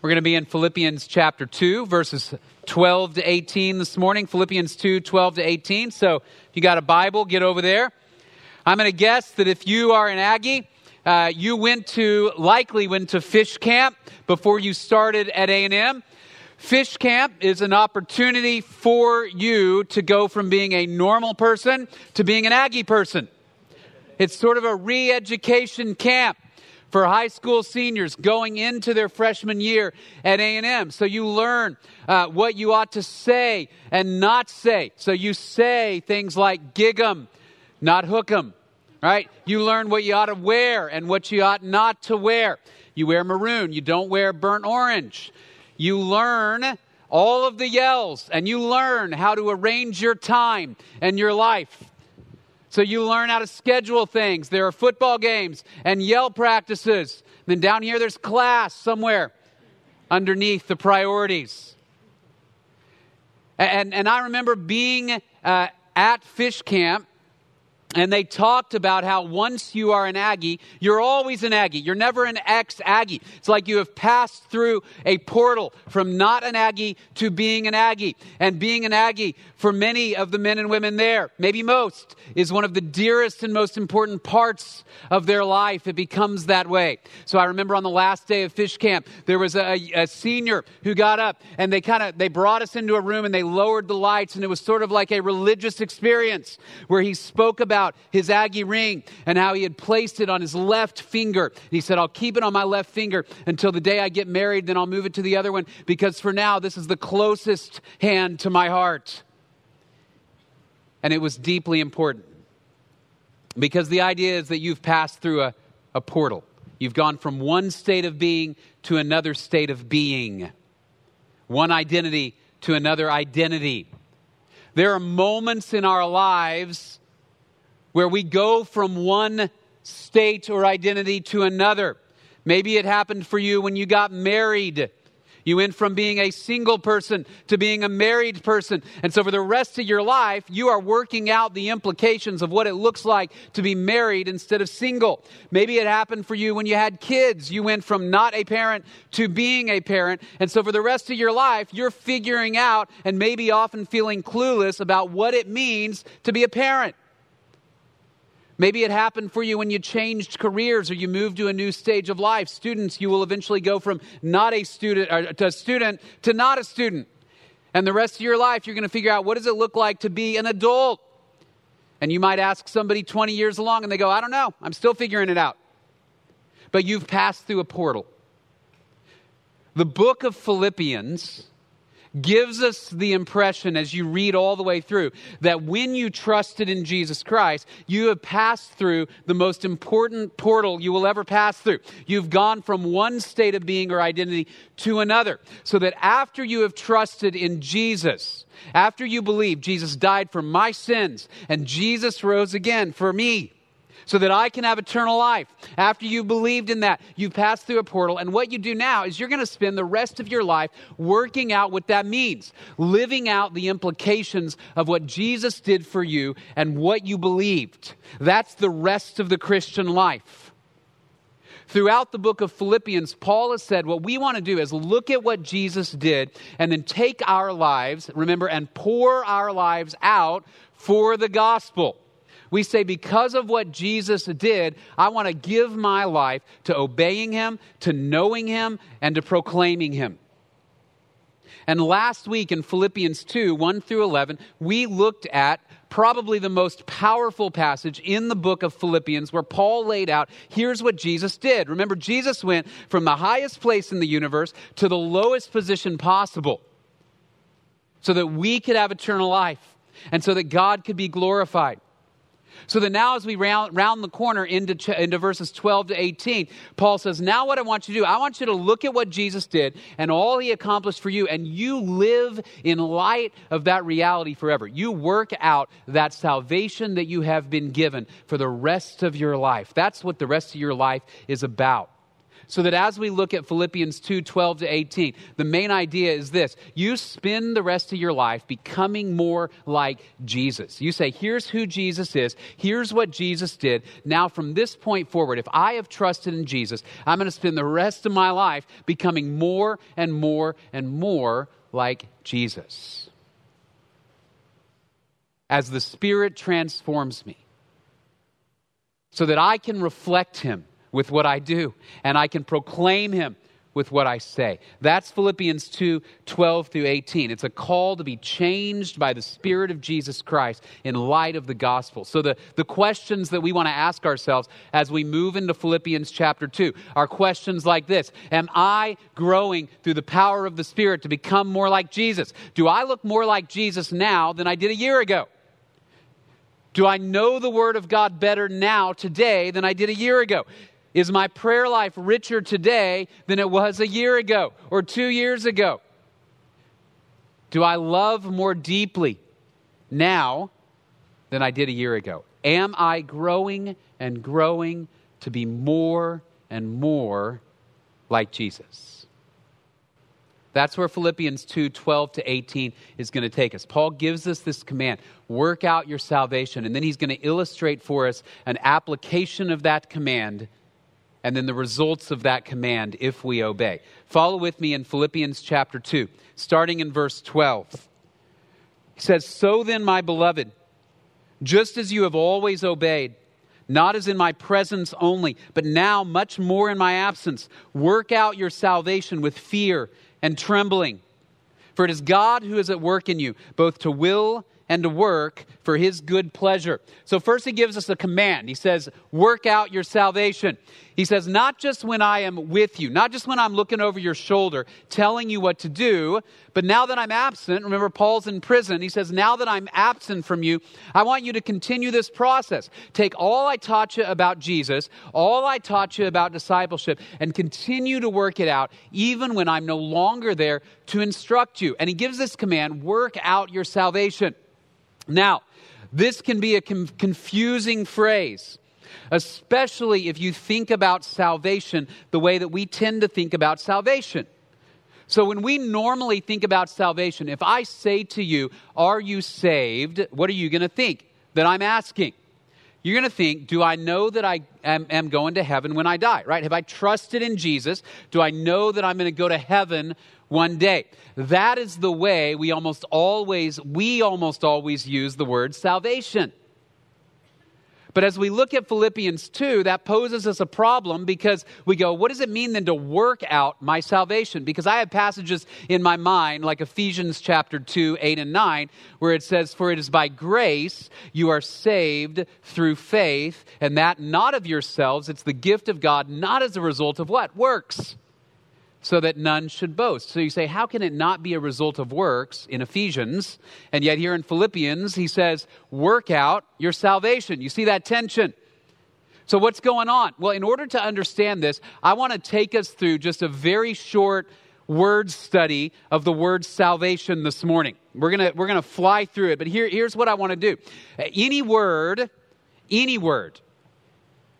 We're going to be in Philippians chapter 2, verses 12 to 18 this morning. Philippians 2, 12 to 18. So if you got a Bible, get over there. I'm going to guess that if you are an Aggie, uh, you went to, likely went to fish camp before you started at A&M. Fish camp is an opportunity for you to go from being a normal person to being an Aggie person. It's sort of a re education camp for high school seniors going into their freshman year at a&m so you learn uh, what you ought to say and not say. So you say things like gig 'em not hook 'em right? You learn what you ought to wear and what you ought not to wear. You wear maroon. You don't wear burnt orange. You learn all of the yells and you learn how to arrange your time and your life so you learn how to schedule things. There are football games and yell practices. then down here, there's class somewhere underneath the priorities. And, and I remember being uh, at fish camp and they talked about how once you are an Aggie, you're always an Aggie. You're never an ex Aggie. It's like you have passed through a portal from not an Aggie to being an Aggie. And being an Aggie for many of the men and women there, maybe most, is one of the dearest and most important parts of their life. It becomes that way. So I remember on the last day of fish camp, there was a, a senior who got up and they kind of they brought us into a room and they lowered the lights and it was sort of like a religious experience where he spoke about his Aggie ring and how he had placed it on his left finger. He said, I'll keep it on my left finger until the day I get married, then I'll move it to the other one because for now, this is the closest hand to my heart. And it was deeply important because the idea is that you've passed through a, a portal. You've gone from one state of being to another state of being, one identity to another identity. There are moments in our lives where we go from one state or identity to another. Maybe it happened for you when you got married. You went from being a single person to being a married person. And so, for the rest of your life, you are working out the implications of what it looks like to be married instead of single. Maybe it happened for you when you had kids. You went from not a parent to being a parent. And so, for the rest of your life, you're figuring out and maybe often feeling clueless about what it means to be a parent. Maybe it happened for you when you changed careers or you moved to a new stage of life. Students, you will eventually go from not a student or to a student to not a student. And the rest of your life, you're going to figure out what does it look like to be an adult. And you might ask somebody 20 years along and they go, I don't know, I'm still figuring it out. But you've passed through a portal. The book of Philippians gives us the impression as you read all the way through that when you trusted in Jesus Christ, you have passed through the most important portal you will ever pass through. You've gone from one state of being or identity to another. So that after you have trusted in Jesus, after you believe Jesus died for my sins and Jesus rose again for me, so that I can have eternal life. After you believed in that, you passed through a portal. And what you do now is you're going to spend the rest of your life working out what that means, living out the implications of what Jesus did for you and what you believed. That's the rest of the Christian life. Throughout the book of Philippians, Paul has said what we want to do is look at what Jesus did and then take our lives, remember, and pour our lives out for the gospel. We say, because of what Jesus did, I want to give my life to obeying him, to knowing him, and to proclaiming him. And last week in Philippians 2 1 through 11, we looked at probably the most powerful passage in the book of Philippians where Paul laid out here's what Jesus did. Remember, Jesus went from the highest place in the universe to the lowest position possible so that we could have eternal life and so that God could be glorified. So that now, as we round, round the corner into, into verses 12 to 18, Paul says, Now, what I want you to do, I want you to look at what Jesus did and all he accomplished for you, and you live in light of that reality forever. You work out that salvation that you have been given for the rest of your life. That's what the rest of your life is about. So that as we look at Philippians 2 12 to 18, the main idea is this you spend the rest of your life becoming more like Jesus. You say, Here's who Jesus is, here's what Jesus did. Now, from this point forward, if I have trusted in Jesus, I'm going to spend the rest of my life becoming more and more and more like Jesus. As the Spirit transforms me, so that I can reflect Him with what I do, and I can proclaim him with what I say. That's Philippians 2 12 through 18. It's a call to be changed by the Spirit of Jesus Christ in light of the gospel. So, the, the questions that we want to ask ourselves as we move into Philippians chapter 2 are questions like this Am I growing through the power of the Spirit to become more like Jesus? Do I look more like Jesus now than I did a year ago? Do I know the Word of God better now, today, than I did a year ago? Is my prayer life richer today than it was a year ago or two years ago? Do I love more deeply now than I did a year ago? Am I growing and growing to be more and more like Jesus? That's where Philippians 2 12 to 18 is going to take us. Paul gives us this command work out your salvation. And then he's going to illustrate for us an application of that command and then the results of that command if we obey. Follow with me in Philippians chapter 2, starting in verse 12. He says, So then, my beloved, just as you have always obeyed, not as in my presence only, but now much more in my absence, work out your salvation with fear and trembling. For it is God who is at work in you, both to will and to work for his good pleasure. So, first, he gives us a command. He says, Work out your salvation. He says, Not just when I am with you, not just when I'm looking over your shoulder telling you what to do, but now that I'm absent, remember, Paul's in prison. He says, Now that I'm absent from you, I want you to continue this process. Take all I taught you about Jesus, all I taught you about discipleship, and continue to work it out, even when I'm no longer there to instruct you. And he gives this command work out your salvation. Now, this can be a confusing phrase, especially if you think about salvation the way that we tend to think about salvation. So, when we normally think about salvation, if I say to you, Are you saved? What are you going to think? That I'm asking. You're going to think, Do I know that I am, am, going to heaven when I die? Right? Have I trusted in Jesus? Do I know that I'm going to go to heaven one day. That is the way we almost always we almost always use the word salvation. But as we look at Philippians 2, that poses us a problem because we go, what does it mean then to work out my salvation? Because I have passages in my mind, like Ephesians chapter 2, 8 and 9, where it says, For it is by grace you are saved through faith, and that not of yourselves, it's the gift of God, not as a result of what? Works so that none should boast. So you say, how can it not be a result of works in Ephesians? And yet here in Philippians, he says, work out your salvation. You see that tension? So what's going on? Well, in order to understand this, I want to take us through just a very short word study of the word salvation this morning. We're going to we're going to fly through it, but here, here's what I want to do. Any word, any word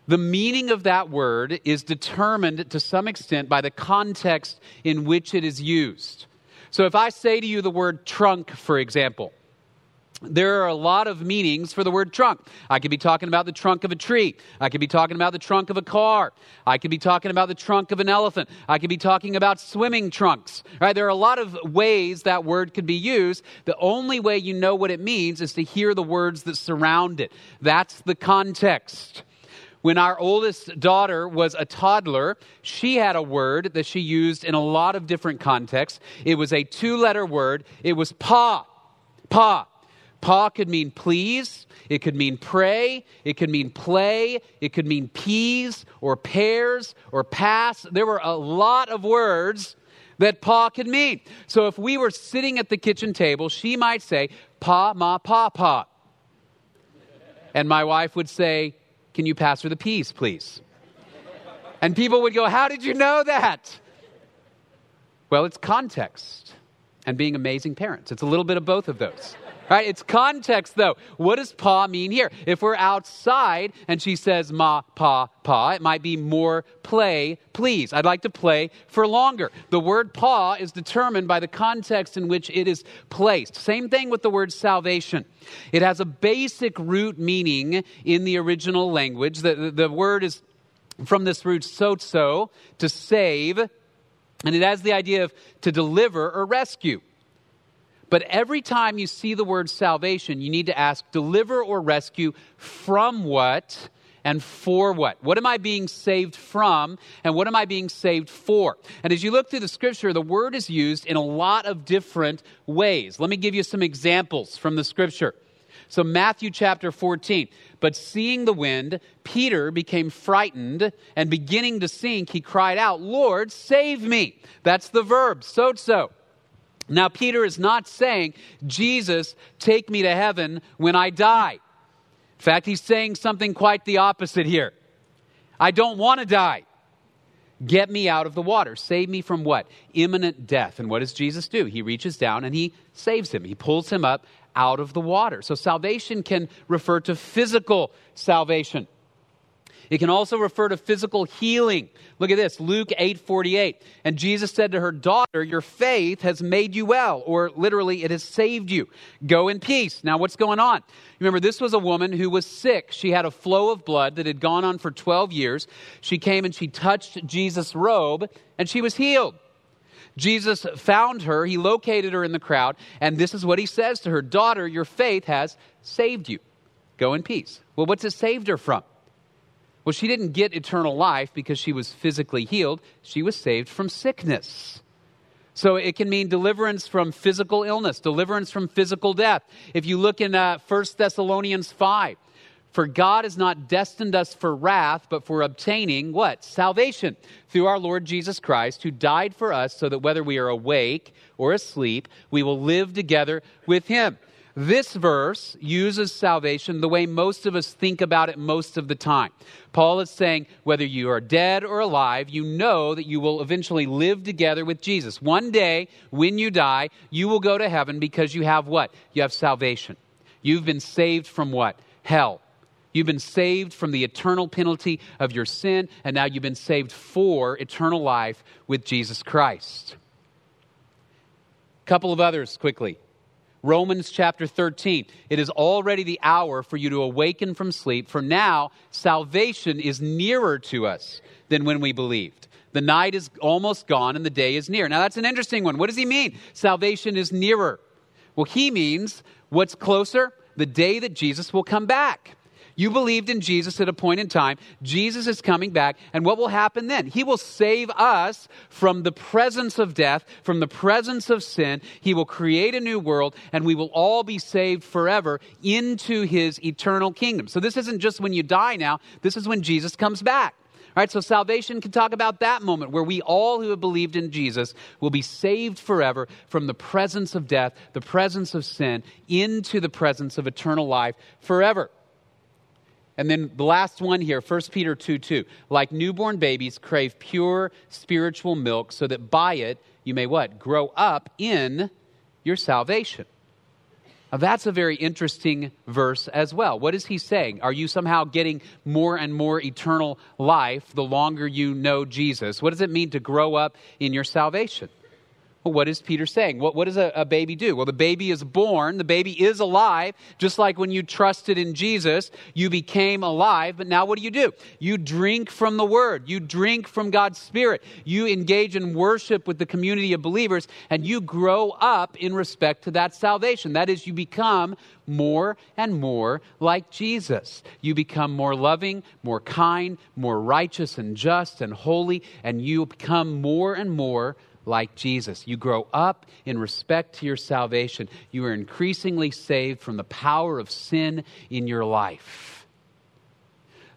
the meaning of that word is determined to some extent by the context in which it is used. So if I say to you the word trunk, for example, there are a lot of meanings for the word trunk. I could be talking about the trunk of a tree. I could be talking about the trunk of a car. I could be talking about the trunk of an elephant. I could be talking about swimming trunks. Right? There are a lot of ways that word could be used. The only way you know what it means is to hear the words that surround it. That's the context. When our oldest daughter was a toddler, she had a word that she used in a lot of different contexts. It was a two letter word. It was pa. Pa. Pa could mean please. It could mean pray. It could mean play. It could mean peas or pears or pass. There were a lot of words that pa could mean. So if we were sitting at the kitchen table, she might say, pa, ma, pa, pa. And my wife would say, can you pass her the peas, please? And people would go, How did you know that? Well, it's context. and being amazing parents. It's a little bit of both of those. Right? It's context though. What does pa mean here? If we're outside and she says ma, pa, pa, it might be more play, please. I'd like to play for longer. The word pa is determined by the context in which it is placed. Same thing with the word salvation. It has a basic root meaning in the original language. The, the, the word is from this root sozo, to save, and it has the idea of to deliver or rescue. But every time you see the word salvation, you need to ask deliver or rescue from what and for what? What am I being saved from and what am I being saved for? And as you look through the scripture, the word is used in a lot of different ways. Let me give you some examples from the scripture. So, Matthew chapter 14. But seeing the wind, Peter became frightened, and beginning to sink, he cried out, Lord, save me. That's the verb, sozo. Now, Peter is not saying, Jesus, take me to heaven when I die. In fact, he's saying something quite the opposite here. I don't want to die. Get me out of the water. Save me from what? Imminent death. And what does Jesus do? He reaches down and he saves him. He pulls him up out of the water. So salvation can refer to physical salvation. It can also refer to physical healing. Look at this, Luke 8:48. And Jesus said to her, "Daughter, your faith has made you well," or literally it has saved you. Go in peace. Now what's going on? Remember this was a woman who was sick. She had a flow of blood that had gone on for 12 years. She came and she touched Jesus' robe and she was healed. Jesus found her, he located her in the crowd, and this is what he says to her Daughter, your faith has saved you. Go in peace. Well, what's it saved her from? Well, she didn't get eternal life because she was physically healed. She was saved from sickness. So it can mean deliverance from physical illness, deliverance from physical death. If you look in uh, 1 Thessalonians 5, for God has not destined us for wrath, but for obtaining what? Salvation through our Lord Jesus Christ, who died for us so that whether we are awake or asleep, we will live together with him. This verse uses salvation the way most of us think about it most of the time. Paul is saying, whether you are dead or alive, you know that you will eventually live together with Jesus. One day, when you die, you will go to heaven because you have what? You have salvation. You've been saved from what? Hell. You've been saved from the eternal penalty of your sin, and now you've been saved for eternal life with Jesus Christ. A couple of others quickly. Romans chapter 13. It is already the hour for you to awaken from sleep, for now salvation is nearer to us than when we believed. The night is almost gone and the day is near. Now that's an interesting one. What does he mean? Salvation is nearer. Well, he means what's closer? The day that Jesus will come back. You believed in Jesus at a point in time. Jesus is coming back. And what will happen then? He will save us from the presence of death, from the presence of sin. He will create a new world, and we will all be saved forever into his eternal kingdom. So this isn't just when you die now, this is when Jesus comes back. All right, so salvation can talk about that moment where we all who have believed in Jesus will be saved forever from the presence of death, the presence of sin, into the presence of eternal life forever. And then the last one here, 1 Peter 2 2. Like newborn babies, crave pure spiritual milk so that by it you may what? Grow up in your salvation. Now, that's a very interesting verse as well. What is he saying? Are you somehow getting more and more eternal life the longer you know Jesus? What does it mean to grow up in your salvation? Well, what is Peter saying? What, what does a, a, baby do? Well, the baby is born, the baby is alive, just like when you trusted in Jesus, you became alive. But now what do you do? You drink from the Word, you drink from God's Spirit, you engage in worship with the community of believers, and you grow up in respect to that salvation. That is, you become more and more like Jesus. You become more loving, more kind, more righteous and just and holy, and you become more and more like Jesus. You grow up in respect to your salvation. You are increasingly saved from the power of sin in your life.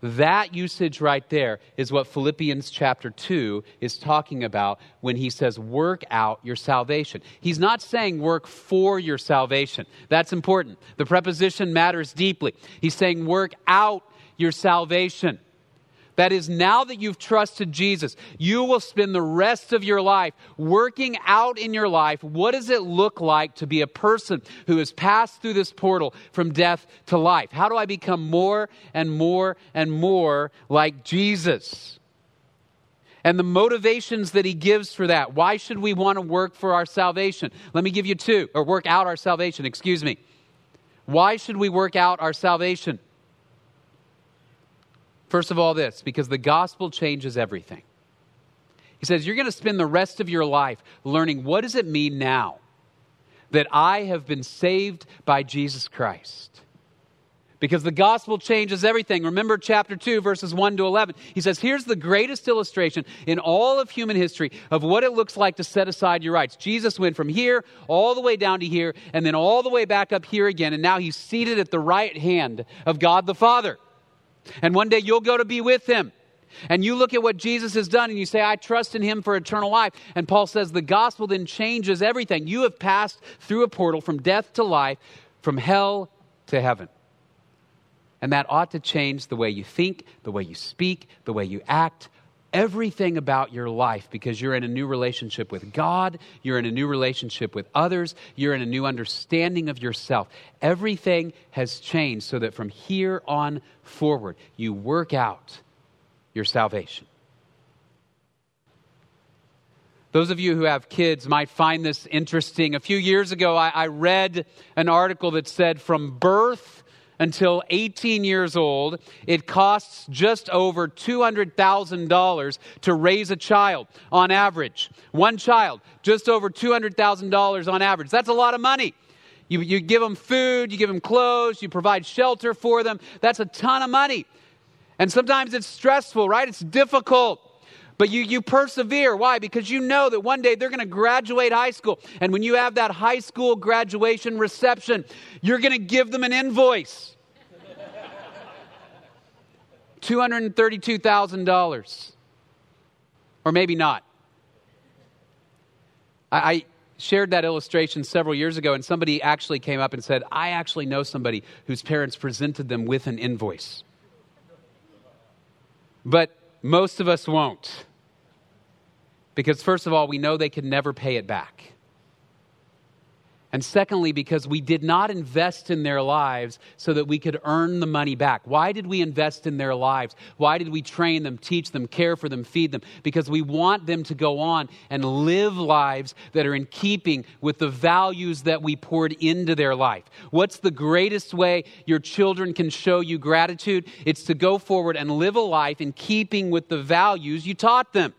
That usage right there is what Philippians chapter 2 is talking about when he says, work out your salvation. He's not saying work for your salvation. That's important. The preposition matters deeply. He's saying work out your salvation. That is, now that you've trusted Jesus, you will spend the rest of your life working out in your life what does it look like to be a person who has passed through this portal from death to life? How do I become more and more and more like Jesus? And the motivations that he gives for that. Why should we want to work for our salvation? Let me give you two, or work out our salvation, excuse me. Why should we work out our salvation? First of all, this because the gospel changes everything. He says, You're going to spend the rest of your life learning what does it mean now that I have been saved by Jesus Christ? Because the gospel changes everything. Remember chapter 2, verses 1 to 11. He says, Here's the greatest illustration in all of human history of what it looks like to set aside your rights. Jesus went from here all the way down to here, and then all the way back up here again, and now he's seated at the right hand of God the Father. And one day you'll go to be with him. And you look at what Jesus has done and you say, I trust in him for eternal life. And Paul says the gospel then changes everything. You have passed through a portal from death to life, from hell to heaven. And that ought to change the way you think, the way you speak, the way you act, everything about your life because you're in a new relationship with God, you're in a new relationship with others, you're in a new understanding of yourself. Everything has changed so that from here on forward, you work out your salvation. Those of you who have kids might find this interesting. A few years ago, I, I read an article that said from birth until 18 years old, it costs just over $200,000 to raise a child on average. One child, just over $200,000 on average. That's a lot of money. You, you give them food, you give them clothes, you provide shelter for them. That's a ton of money. And sometimes it's stressful, right? It's difficult. But you, you persevere. Why? Because you know that one day they're going to graduate high school. And when you have that high school graduation reception, you're going to give them an invoice $232,000. Or maybe not. I, I shared that illustration several years ago, and somebody actually came up and said, I actually know somebody whose parents presented them with an invoice. But most of us won't. Because, first of all, we know they can never pay it back. And secondly, because we did not invest in their lives so that we could earn the money back. Why did we invest in their lives? Why did we train them, teach them, care for them, feed them? Because we want them to go on and live lives that are in keeping with the values that we poured into their life. What's the greatest way your children can show you gratitude? It's to go forward and live a life in keeping with the values you taught them.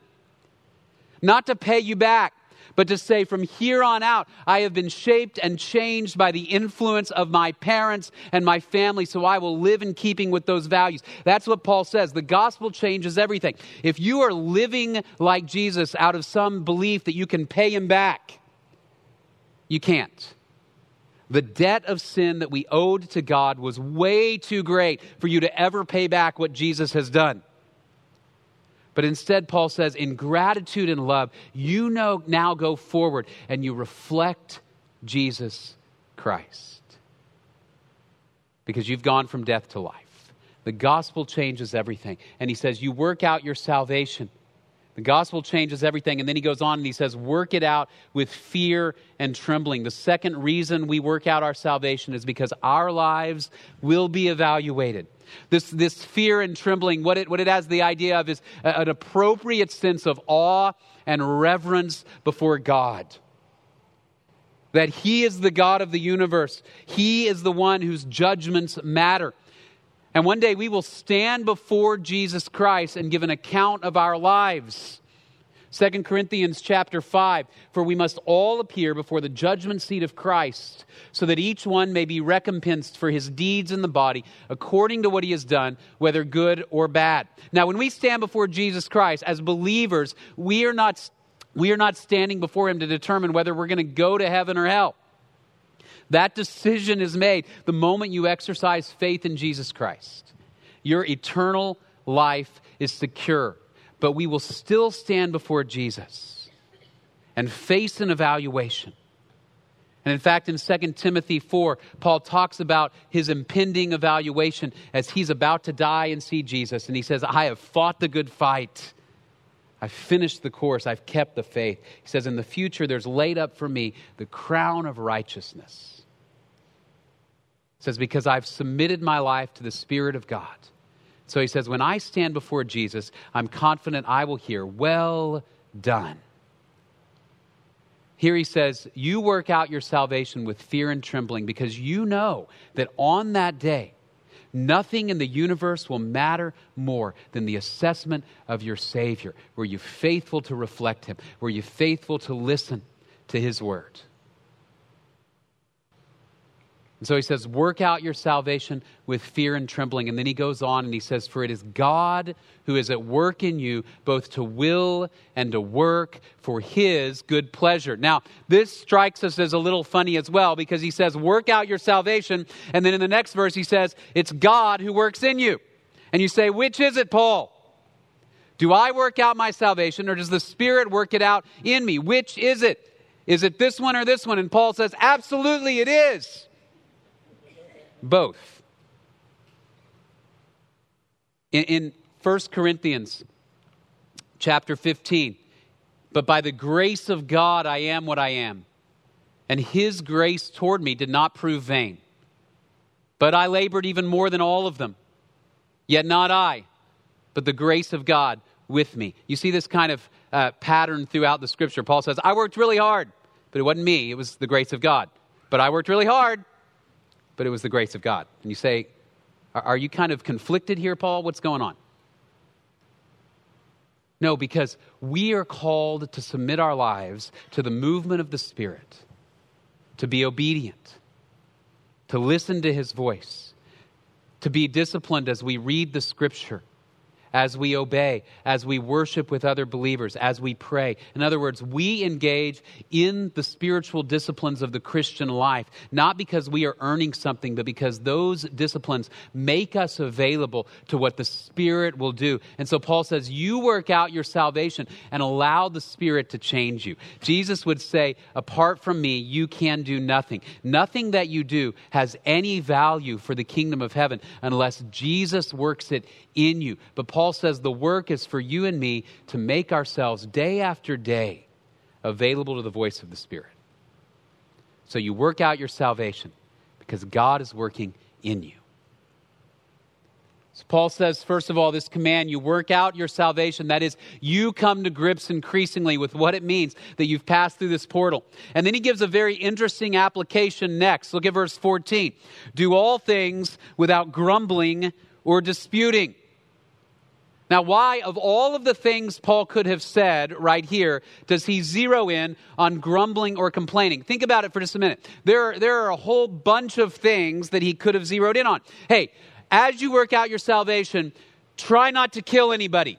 Not to pay you back but to say, from here on out, I have been shaped and changed by the influence of my parents and my family, so I will live in keeping with those values. That's what Paul says. The gospel changes everything. If you are living like Jesus out of some belief that you can pay him back, you can't. The debt of sin that we owed to God was way too great for you to ever pay back what Jesus has done. But instead, Paul says, in gratitude and love, you know now go forward and you reflect Jesus Christ. Because you've gone from death to life. The gospel changes everything. And he says, You work out your salvation. The gospel changes everything. And then he goes on and he says, Work it out with fear and trembling. The second reason we work out our salvation is because our lives will be evaluated. This, this fear and trembling, what it, what it has the idea of is an appropriate sense of awe and reverence before God. That He is the God of the universe, He is the one whose judgments matter. And one day we will stand before Jesus Christ and give an account of our lives. 2 Corinthians chapter 5 For we must all appear before the judgment seat of Christ, so that each one may be recompensed for his deeds in the body, according to what he has done, whether good or bad. Now, when we stand before Jesus Christ as believers, we are not, we are not standing before him to determine whether we're going to go to heaven or hell. That decision is made the moment you exercise faith in Jesus Christ. Your eternal life is secure but we will still stand before Jesus and face an evaluation. And in fact, in 2 Timothy 4, Paul talks about his impending evaluation as he's about to die and see Jesus. And he says, I have fought the good fight. I've finished the course. I've kept the faith. He says, In the future, there's laid up for me the crown of righteousness. Says, Because I've submitted my life to the Spirit of God. So he says, When I stand before Jesus, I'm confident I will hear, Well done. Here he says, You work out your salvation with fear and trembling because you know that on that day, nothing in the universe will matter more than the assessment of your Savior. Were you faithful to reflect Him? Were you faithful to listen to His word? And so he says, Work out your salvation with fear and trembling. And then he goes on and he says, For it is God who is at work in you, both to will and to work for his good pleasure. Now, this strikes us as a little funny as well because he says, Work out your salvation. And then in the next verse, he says, It's God who works in you. And you say, Which is it, Paul? Do I work out my salvation or does the Spirit work it out in me? Which is it? Is it this one or this one? And Paul says, Absolutely, it is both. In, in 1 Corinthians chapter 15, but by the grace of God I am what I am, and his grace toward me did not prove vain. But I labored even more than all of them. Yet not I, but the grace of God with me. You see this kind of uh, pattern throughout the scripture. Paul says, I worked really hard, but it wasn't me, it was the grace of God. But I worked really hard, but it was the grace of God. And you say, Are you kind of conflicted here, Paul? What's going on? No, because we are called to submit our lives to the movement of the Spirit, to be obedient, to listen to His voice, to be disciplined as we read the Scripture as we obey, as we worship with other believers, as we pray. In other words, we engage in the spiritual disciplines of the Christian life, not because we are earning something, but because those disciplines make us available to what the Spirit will do. And so Paul says, You work out your salvation and allow the Spirit to change you. Jesus would say, Apart from me, you can do nothing. Nothing that you do has any value for the kingdom of heaven unless Jesus works it in you. But Paul says the work is for you and me to make ourselves day after day available to the voice of the Spirit. So you work out your salvation because God is working in you. So Paul says, first of all, this command, you work out your salvation. That is, you come to grips increasingly with what it means that you've passed through this portal. And then he gives a very interesting application next. Look at verse 14. Do all things without grumbling or disputing now, why, of all of the things Paul could have said right here, does he zero in on grumbling or complaining? Think about it for just a minute. There, there are a whole bunch of things that he could have zeroed in on. Hey, as you work out your salvation, try not to kill anybody.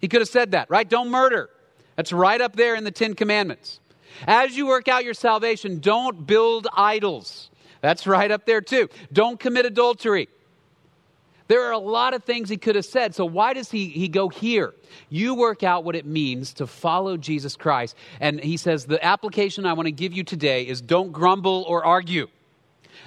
He could have said that, right? Don't murder. That's right up there in the Ten Commandments. As you work out your salvation, don't build idols. That's right up there too. Don't commit adultery. There are a lot of things he could have said. So why does he, he go here? You work out what it means to follow Jesus Christ. And he says, the application I want to give you today is don't grumble or argue.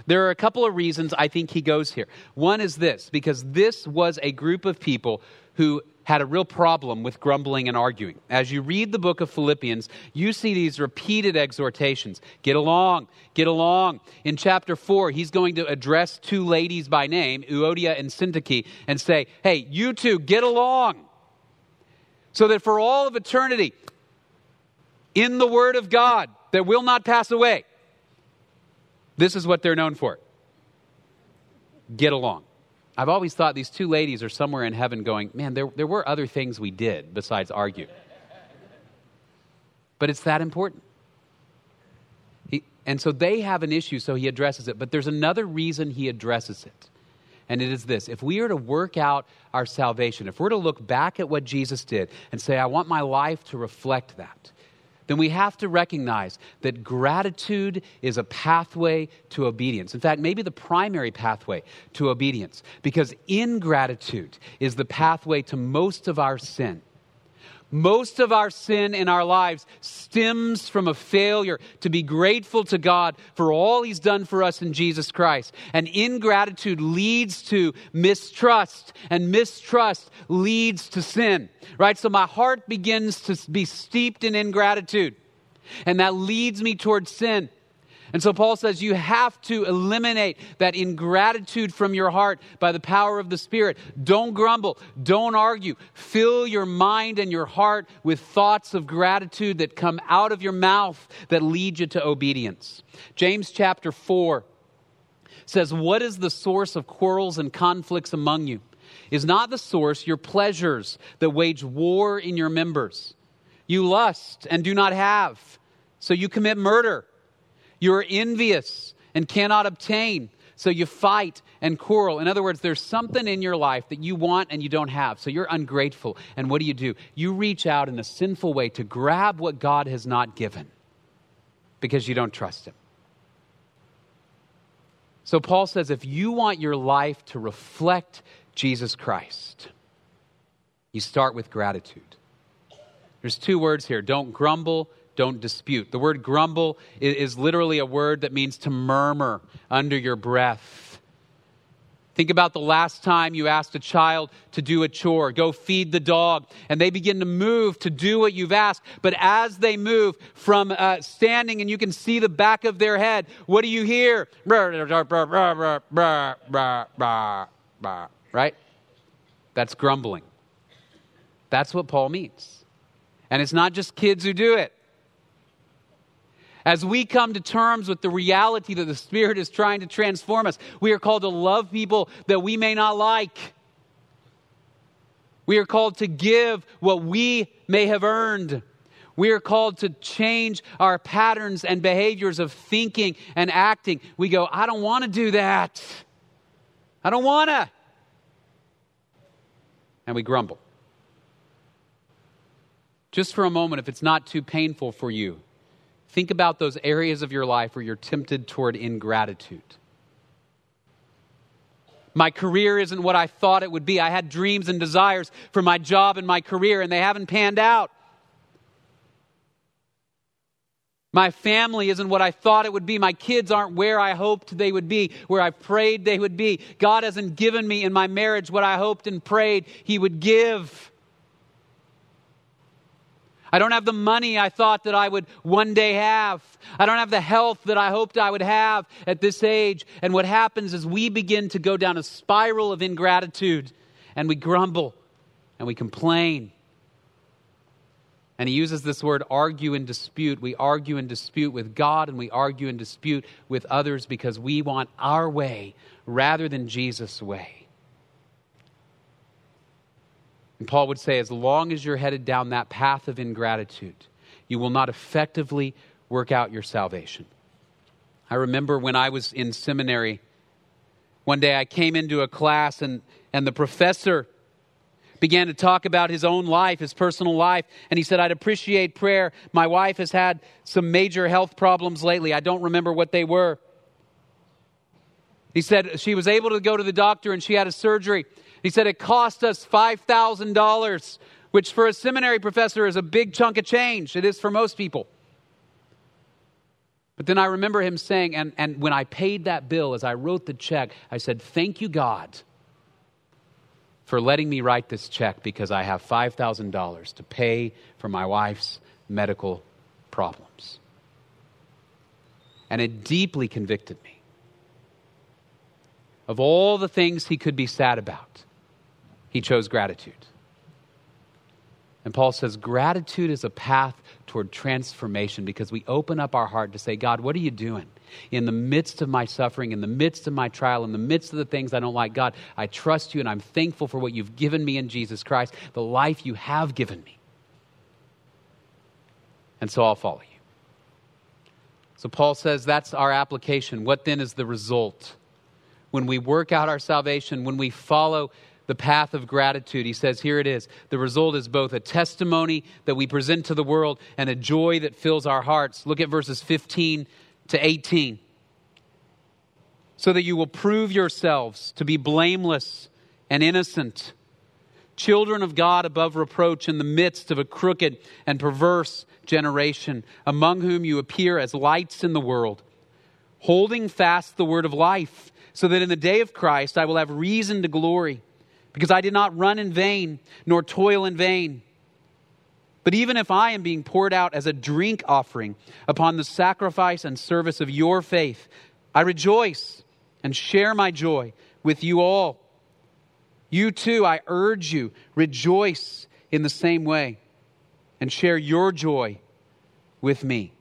There are a couple of reasons I think he goes here. One is this because this was a group of people who had a real problem with grumbling and arguing. As you read the book of Philippians, you see these repeated exhortations get along, get along. In chapter 4, he's going to address two ladies by name, Euodia and Syntyche, and say, Hey, you two, get along. So that for all of eternity, in the Word of God that will not pass away, this is what they're known for. Get along. I've always thought these two ladies are somewhere in heaven going, man, there, there were other things we did besides argue. but it's that important. He, and so they have an issue, so he addresses it. But there's another reason he addresses it. And it is this if we are to work out our salvation, if we're to look back at what Jesus did and say, I want my life to reflect that, then we have to recognize that gratitude is a pathway to obedience. In fact, maybe the primary pathway to obedience, because ingratitude is the pathway to most of our sin. Most of our sin in our lives stems from a failure to be grateful to God for all He's done for us in Jesus Christ. And ingratitude leads to mistrust, and mistrust leads to sin, right? So my heart begins to be steeped in ingratitude, and that leads me towards sin. And so Paul says you have to eliminate that ingratitude from your heart by the power of the Spirit. Don't grumble. Don't argue. Fill your mind and your heart with thoughts of gratitude that come out of your mouth that lead you to obedience. James chapter 4 says, What is the source of quarrels and conflicts among you? Is not the source your pleasures that wage war in your members? You lust and do not have, so you commit murder. You are envious and cannot obtain. So you fight and quarrel. In other words, there's something in your life that you want and you don't have. So you're ungrateful. And what do you do? You reach out in a sinful way to grab what God has not given because you don't trust Him. So Paul says if you want your life to reflect Jesus Christ, you start with gratitude. There's two words here don't grumble don't dispute. The word grumble is, literally a word that means to murmur under your breath. Think about the last time you asked a child to do a chore, go feed the dog, and they begin to move to do what you've asked. But as they move from uh, standing and you can see the back of their head, what do you hear? Right? That's grumbling. That's what Paul means. And it's not just kids who do it. As we come to terms with the reality that the Spirit is trying to transform us, we are called to love people that we may not like. We are called to give what we may have earned. We are called to change our patterns and behaviors of thinking and acting. We go, I don't want to do that. I don't want to. And we grumble. Just for a moment, if it's not too painful for you, Think about those areas of your life where you're tempted toward ingratitude. My career isn't what I thought it would be. I had dreams and desires for my job and my career, and they haven't panned out. My family isn't what I thought it would be. My kids aren't where I hoped they would be, where I prayed they would be. God hasn't given me in my marriage what I hoped and prayed He would give. I don't have the money I thought that I would one day have. I don't have the health that I hoped I would have at this age. And what happens is we begin to go down a spiral of ingratitude and we grumble and we complain. And he uses this word argue and dispute. We argue and dispute with God and we argue and dispute with others because we want our way rather than Jesus' way. And Paul would say, as long as you're headed down that path of ingratitude, you will not effectively work out your salvation. I remember when I was in seminary, one day I came into a class and, and the professor began to talk about his own life, his personal life, and he said, I'd appreciate prayer. My wife has had some major health problems lately. I don't remember what they were. He said she was able to go to the doctor and she had a surgery. He said it cost us $5,000, which for a seminary professor is a big chunk of change. It is for most people. But then I remember him saying, and, and when I paid that bill, as I wrote the check, I said, Thank you, God, for letting me write this check because I have $5,000 to pay for my wife's medical problems. And it deeply convicted me of all the things he could be sad about he chose gratitude. And Paul says gratitude is a path toward transformation because we open up our heart to say, God, what are you doing? In the midst of my suffering, in the midst of my trial, in the midst of the things I don't like, God, I trust you and I'm thankful for what you've given me in Jesus Christ, the life you have given me. And so I'll follow you. So Paul says that's our application. What then is the result? When we work out our salvation, when we follow the path of gratitude. He says, Here it is. The result is both a testimony that we present to the world and a joy that fills our hearts. Look at verses 15 to 18. So that you will prove yourselves to be blameless and innocent, children of God above reproach in the midst of a crooked and perverse generation, among whom you appear as lights in the world, holding fast the word of life, so that in the day of Christ I will have reason to glory, because I did not run in vain, nor toil in vain. But even if I am being poured out as a drink offering upon the sacrifice and service of your faith, I rejoice and share my joy with you all. You too, I urge you, rejoice in the same way and share your joy with me.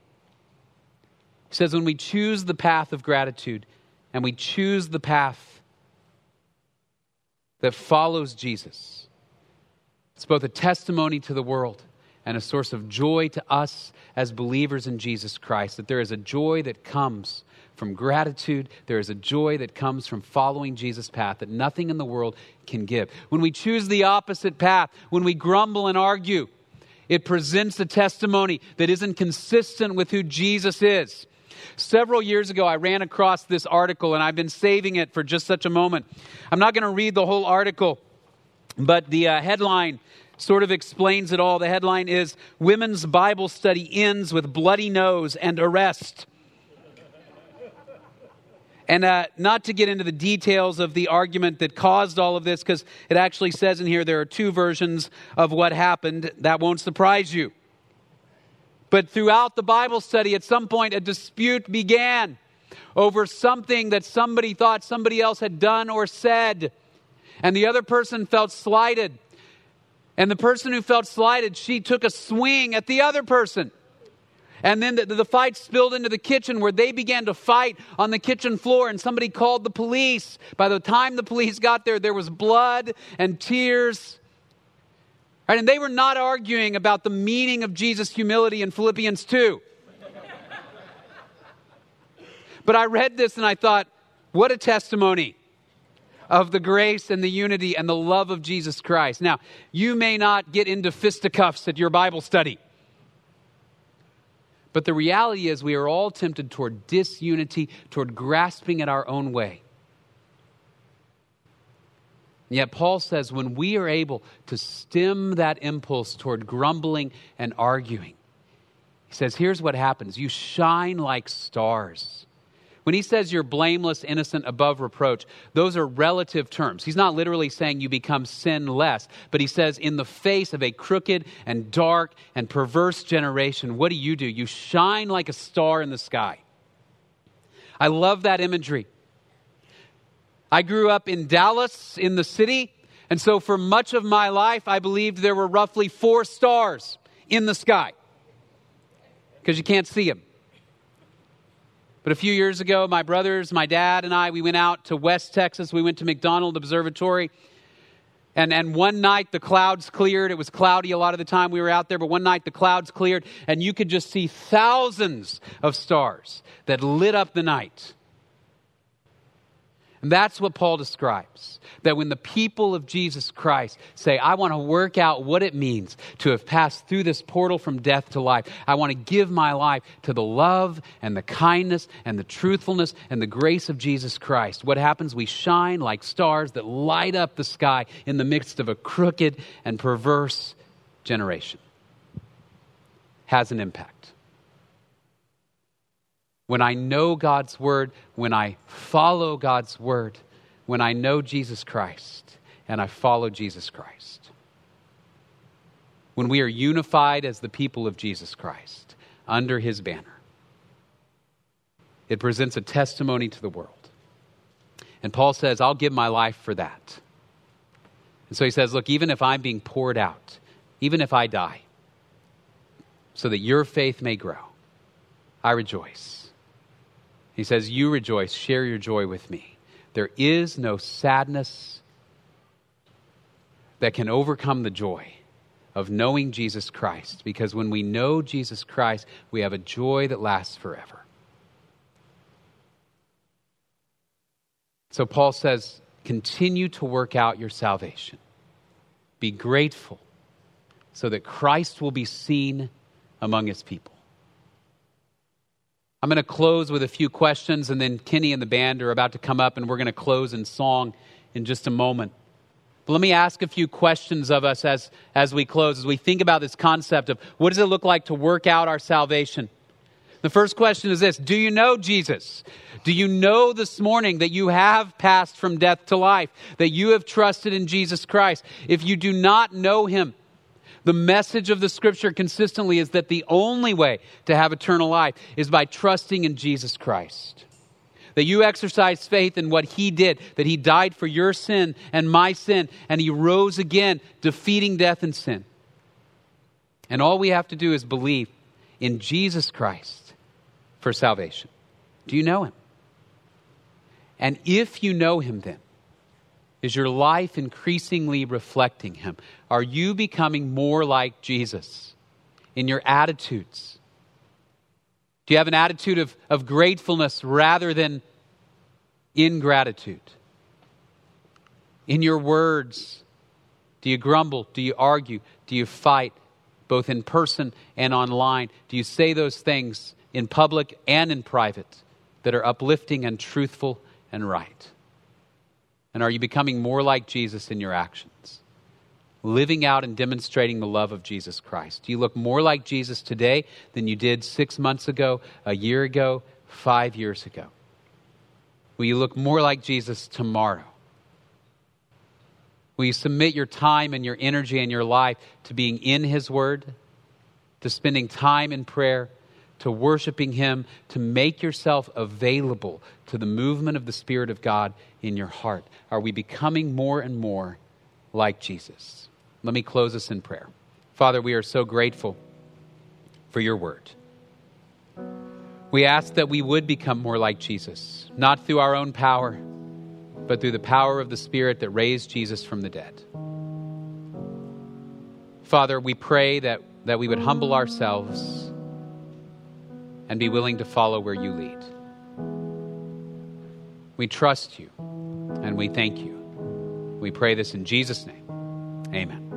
He says, when we choose the path of gratitude and we choose the path that follows Jesus, it's both a testimony to the world and a source of joy to us as believers in Jesus Christ. That there is a joy that comes from gratitude, there is a joy that comes from following Jesus' path that nothing in the world can give. When we choose the opposite path, when we grumble and argue, it presents a testimony that isn't consistent with who Jesus is. Several years ago, I ran across this article, and I've been saving it for just such a moment. I'm not going to read the whole article, but the uh, headline sort of explains it all. The headline is Women's Bible Study Ends with Bloody Nose and Arrest. And uh, not to get into the details of the argument that caused all of this, because it actually says in here there are two versions of what happened. That won't surprise you. But throughout the Bible study, at some point, a dispute began over something that somebody thought somebody else had done or said. And the other person felt slighted. And the person who felt slighted, she took a swing at the other person. And then the, the, fight spilled into the kitchen where they began to fight on the kitchen floor, and somebody called the police. By the time the police got there, there was blood and tears. Right? And they were not arguing about the meaning of Jesus' humility in Philippians 2. but I read this and I thought, what a testimony of the grace and the unity and the love of Jesus Christ. Now, you may not get into fisticuffs at your Bible study. But the reality is, we are all tempted toward disunity, toward grasping at our own way. And yet, Paul says when we are able to stem that impulse toward grumbling and arguing, he says, here's what happens you shine like stars when he says you're blameless, innocent, above reproach, those are relative terms. He's not literally saying you become sinless, but he says, in the face of a crooked and dark and perverse generation, what do you do? You shine like a star in the sky. I love that imagery. I grew up in Dallas, in the city, and so for much of my life, I believed there were roughly four stars in the sky because you can't see them. But a few years ago, my brothers, my dad, and I, we went out to West Texas. We went to McDonald Observatory. And, and one night the clouds cleared. It was cloudy a lot of the time we were out there, but one night the clouds cleared, and you could just see thousands of stars that lit up the night. And that's what Paul describes. That when the people of Jesus Christ say, I want to work out what it means to have passed through this portal from death to life, I want to give my life to the love and the kindness and the truthfulness and the grace of Jesus Christ. What happens? We shine like stars that light up the sky in the midst of a crooked and perverse generation. Has an impact when I know God's word, when I follow God's word, when I know Jesus Christ and I follow Jesus Christ. When we are unified as the people of Jesus Christ under his banner, it presents a testimony to the world. And Paul says, I'll give my life for that. And so he says, Look, even if I'm being poured out, even if I die, so that your faith may grow, I rejoice. He says, You rejoice, share your joy with me. There is no sadness that can overcome the joy of knowing Jesus Christ, because when we know Jesus Christ, we have a joy that lasts forever. So Paul says, continue to work out your salvation. Be grateful so that Christ will be seen among his people. I'm going to close with a few questions, and then Kenny and the band are about to come up, and we're going to close in song in just a moment. But let me ask a few questions of us as, as we close, as we think about this concept of what does it look like to work out our salvation? The first question is this Do you know Jesus? Do you know this morning that you have passed from death to life, that you have trusted in Jesus Christ? If you do not know him, the message of the scripture consistently is that the only way to have eternal life is by trusting in Jesus Christ. That you exercise faith in what he did, that he died for your sin and my sin, and he rose again, defeating death and sin. And all we have to do is believe in Jesus Christ for salvation. Do you know him? And if you know him, then, is your life increasingly reflecting him? Are you becoming more like Jesus in your attitudes? Do you have an attitude of, of gratefulness rather than ingratitude? In your words, do you grumble? Do you argue? Do you fight, both in person and online? Do you say those things in public and in private that are uplifting and truthful and right? And are you becoming more like Jesus in your actions? Living out and demonstrating the love of Jesus Christ. Do you look more like Jesus today than you did six months ago, a year ago, five years ago? Will you look more like Jesus tomorrow? Will you submit your time and your energy and your life to being in His Word, to spending time in prayer, to worshiping Him, to make yourself available to the movement of the Spirit of God in your heart? Are we becoming more and more like Jesus? Let me close us in prayer. Father, we are so grateful for your word. We ask that we would become more like Jesus, not through our own power, but through the power of the Spirit that raised Jesus from the dead. Father, we pray that, that we would humble ourselves and be willing to follow where you lead. We trust you and we thank you. We pray this in Jesus' name. Amen.